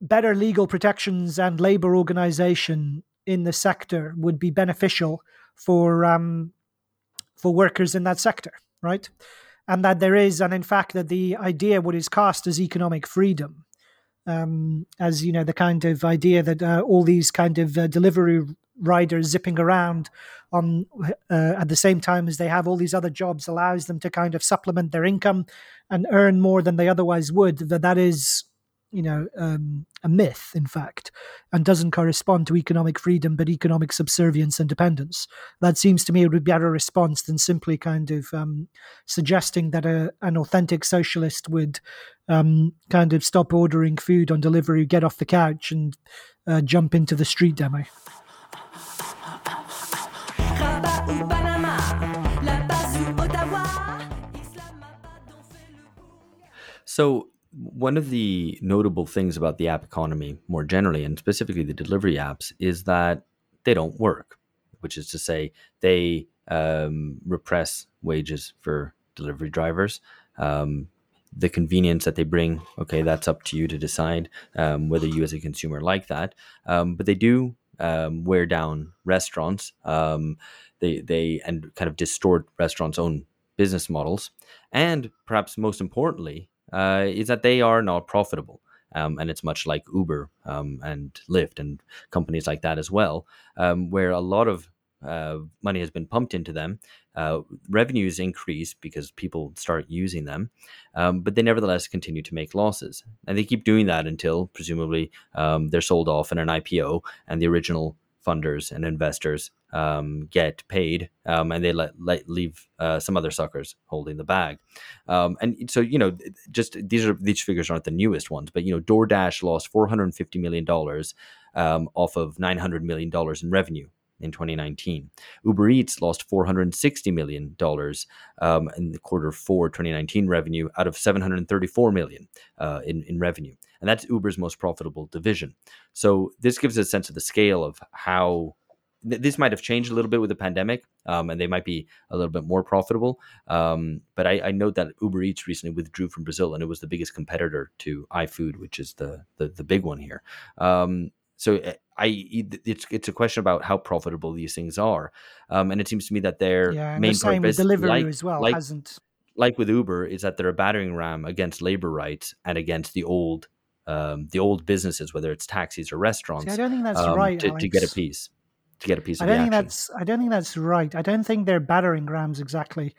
better legal protections and labor organization in the sector would be beneficial for um, for workers in that sector, right? And that there is, and in fact, that the idea what is cast as economic freedom, um, as you know, the kind of idea that uh, all these kind of uh, delivery riders zipping around on uh, at the same time as they have all these other jobs allows them to kind of supplement their income and earn more than they otherwise would. That that is you know um, a myth in fact and doesn't correspond to economic freedom but economic subservience and dependence. That seems to me it would be a better response than simply kind of um, suggesting that a, an authentic socialist would um, kind of stop ordering food on delivery get off the couch and uh, jump into the street demo. So one of the notable things about the app economy more generally, and specifically the delivery apps, is that they don't work, which is to say, they um, repress wages for delivery drivers. Um, the convenience that they bring, okay, that's up to you to decide um, whether you as a consumer like that. Um, but they do um, wear down restaurants. Um, they they and kind of distort restaurants' own business models, and perhaps most importantly, uh, is that they are not profitable. Um, and it's much like Uber um, and Lyft and companies like that as well, um, where a lot of uh, money has been pumped into them. Uh, revenues increase because people start using them, um, but they nevertheless continue to make losses. And they keep doing that until presumably um, they're sold off in an IPO and the original funders and investors um, get paid, um, and they let, let leave uh, some other suckers holding the bag. Um, and so, you know, just these are these figures aren't the newest ones, but you know, DoorDash lost four hundred and fifty million dollars um, off of nine hundred million dollars in revenue in 2019. Uber Eats lost $460 million um, in the quarter four 2019 revenue out of 734 million uh, in, in revenue. And that's Uber's most profitable division. So this gives a sense of the scale of how this might have changed a little bit with the pandemic, um, and they might be a little bit more profitable. Um, but I, I note that Uber Eats recently withdrew from Brazil, and it was the biggest competitor to iFood, which is the the, the big one here. Um, so eh, I it's it's a question about how profitable these things are, um, and it seems to me that their yeah, main the same purpose, delivery like, as well, like, hasn't. Like with Uber, is that they're a battering ram against labor rights and against the old um, the old businesses, whether it's taxis or restaurants. See, I don't think that's um, right to, to, get a piece to get a piece I don't think action. that's. I don't think that's right. I don't think they're battering rams exactly.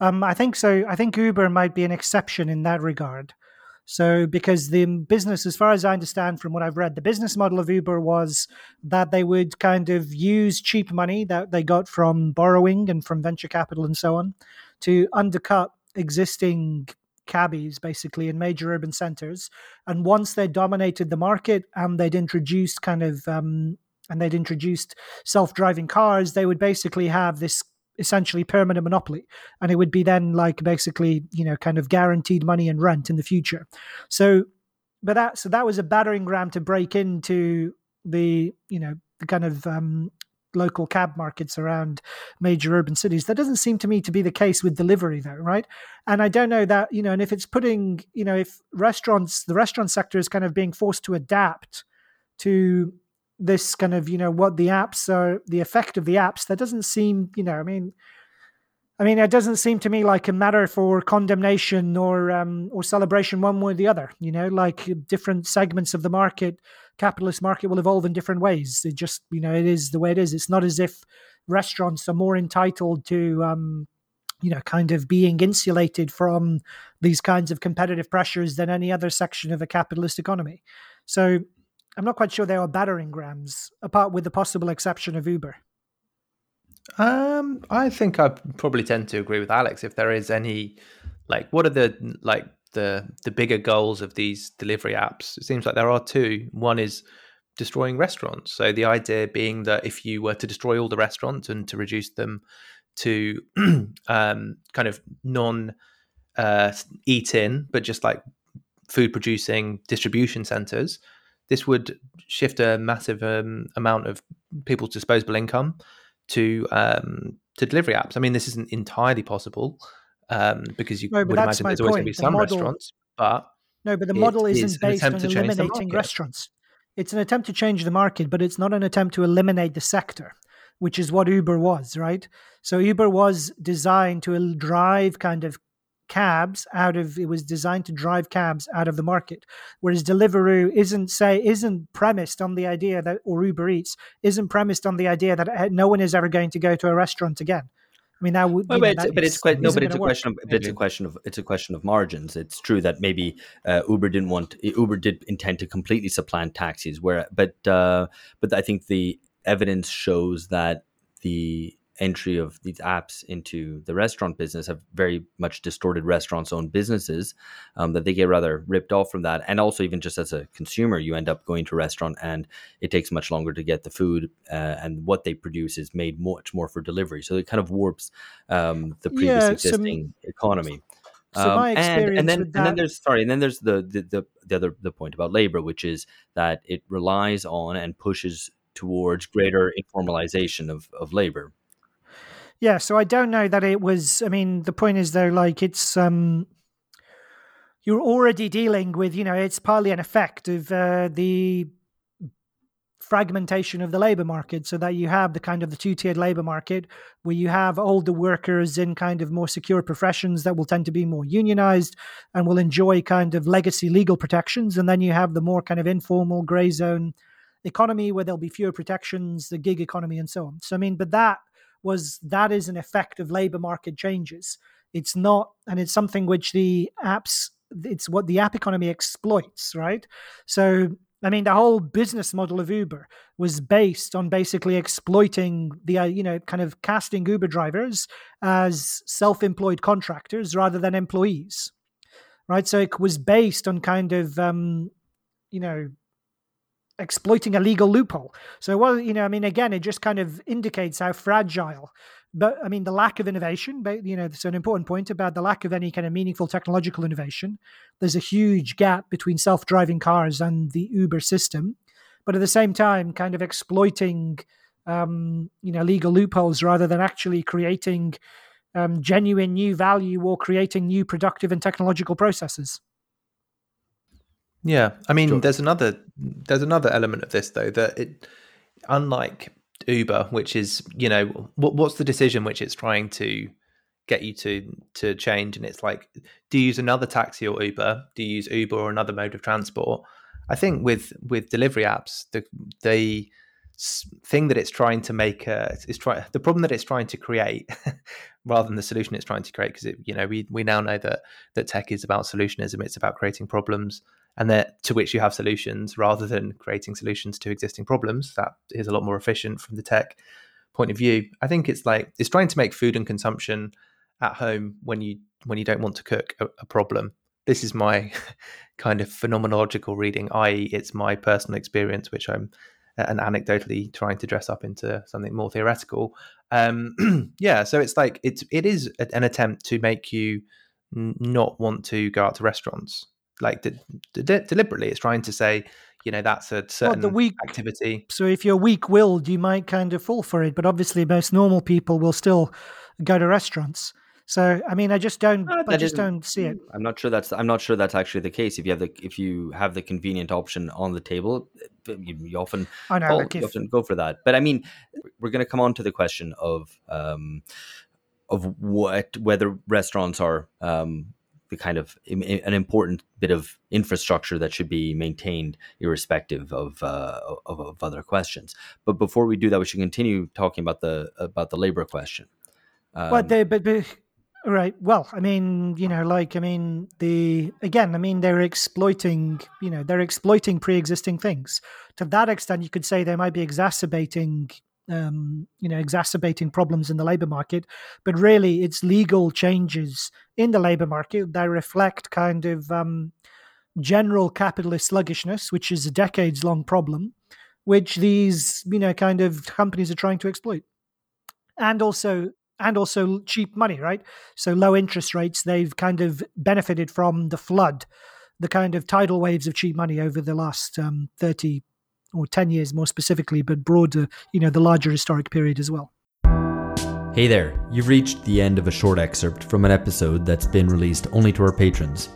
Um, I think so. I think Uber might be an exception in that regard. So, because the business, as far as I understand from what I've read, the business model of Uber was that they would kind of use cheap money that they got from borrowing and from venture capital and so on to undercut existing cabbies basically in major urban centers. And once they dominated the market and they'd introduced kind of um, and they'd introduced self-driving cars, they would basically have this essentially permanent monopoly and it would be then like basically you know kind of guaranteed money and rent in the future. So but that so that was a battering ram to break into the you know the kind of um, local cab markets around major urban cities. That doesn't seem to me to be the case with delivery though right? And i don't know that you know and if it's putting you know if restaurants the restaurant sector is kind of being forced to adapt to this kind of you know what the apps are the effect of the apps that doesn't seem you know i mean i mean it doesn't seem to me like a matter for condemnation or um or celebration one way or the other you know like different segments of the market capitalist market will evolve in different ways. It just you know it is the way it is. It's not as if restaurants are more entitled to um you know kind of being insulated from these kinds of competitive pressures than any other section of a capitalist economy. So I'm not quite sure they are battering rams, apart with the possible exception of Uber. Um, I think I probably tend to agree with Alex. If there is any, like, what are the like the the bigger goals of these delivery apps? It seems like there are two. One is destroying restaurants. So the idea being that if you were to destroy all the restaurants and to reduce them to um, kind of non uh, eat in, but just like food producing distribution centers, this would shift a massive um, amount of people's disposable income to um, to delivery apps. I mean, this isn't entirely possible um, because you No, would imagine there's always going to be some model- restaurants, but No, but the model is isn't an based on to change the eliminating restaurants. It's an attempt to change the market, but it's not an attempt to eliminate the sector, which is what Uber was, right? So Uber was designed to drive kind of cabs out of it was designed to drive cabs out of the market. Whereas deliveroo isn't say isn't premised on the idea that or uber eats isn't premised on the idea that uh, no one is ever going to go to a restaurant again. I mean that would Well, you know, but, it's, but it's quite no, but it's a question of but it's a question of it's a question of margins. It's true that maybe uh, Uber didn't want Uber did intend to completely supplant taxis, where but uh, but I think the evidence shows that the entry of these apps into the restaurant business have very much distorted restaurants' own businesses. Um, that they get rather ripped off from that, and also even just as a consumer, you end up going to a restaurant and it takes much longer to get the food, uh, and what they produce is made much more for delivery. So it kind of warps um, the previous Yeah, so- existing economy. So Um, my and, experience and then with and then there's sorry, and then there's the, the the the other the point about labor, which is that it relies on and pushes towards greater informalization of, of labor. Yeah, so I don't know that it was. I mean, the point is though, like it's um, you're already dealing with, you know, it's partly an effect of uh, the fragmentation of the labor market, so that you have the kind of the two-tiered labor market where you have older workers in kind of more secure professions that will tend to be more unionized and will enjoy kind of legacy legal protections, and then you have the more kind of informal gray zone economy where there'll be fewer protections, the gig economy, and so on. So I mean, but that was that is an effect of labor market changes. It's not, and it's something which the apps, it's what the app economy exploits, right? So, I mean, the whole business model of Uber was based on basically exploiting the, uh, you know, kind of casting Uber drivers as self employed contractors rather than employees, right? So it was based on kind of, um, you know, exploiting a legal loophole. So, well, you know, I mean, again, it just kind of indicates how fragile. But I mean, the lack of innovation, but you know, it's an important point about the lack of any kind of meaningful technological innovation. There's a huge gap between self-driving cars and the Uber system, but at the same time, kind of exploiting, um, you know, legal loopholes rather than actually creating um, genuine new value or creating new productive and technological processes. Yeah, I mean, there's another there's another element of this though that it, unlike Uber, which is you know what, what's the decision which it's trying to get you to to change, and it's like, do you use another taxi or Uber? Do you use Uber or another mode of transport? I think with with delivery apps, the the thing that it's trying to make uh, is try the problem that it's trying to create rather than the solution it's trying to create because you know we we now know that that tech is about solutionism it's about creating problems and that to which you have solutions rather than creating solutions to existing problems that is a lot more efficient from the tech point of view. I think it's like it's trying to make food and consumption at home when you when you don't want to cook a, a problem. This is my kind of phenomenological reading i.e it's my personal experience which i'm and anecdotally trying to dress up into something more theoretical. Um yeah so it's like it's it is an attempt to make you not want to go out to restaurants like de- de- deliberately it's trying to say you know that's a certain the weak- activity So if you're weak-willed, you might kind of fall for it. But obviously, most normal people will still go to restaurants. So I mean, I just don't. Uh, I just don't see it. I'm not sure that's I'm not sure that's actually the case. If you have the if you have the convenient option on the table, you, you often I know. call- like you if, often go for that. But I mean, we're going to come on to the question of um, of what whether restaurants are um, the kind of an important bit of infrastructure that should be maintained, irrespective of, uh, of of other questions. But before we do that, we should continue talking about the about the labor question. Um, but they, but, but right. Well, I mean, you know, like I mean, the again, I mean, they're exploiting. You know, they're exploiting pre-existing things. To that extent, you could say they might be exacerbating. Um, you know, exacerbating problems in the labor market, but really, it's legal changes in the labor market that reflect kind of um, general capitalist sluggishness, which is a decades-long problem, which these you know kind of companies are trying to exploit, and also and also cheap money, right? So low interest rates, they've kind of benefited from the flood, the kind of tidal waves of cheap money over the last um, 30 or 10 years more specifically, but broader, you know, the larger historic period as well. Hey there, you've reached the end of a short excerpt from an episode that's been released only to our patrons.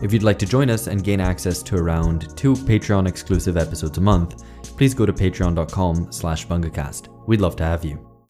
If you'd like to join us and gain access to around two Patreon exclusive episodes a month, please go to patreon.com slash bungacast. We'd love to have you.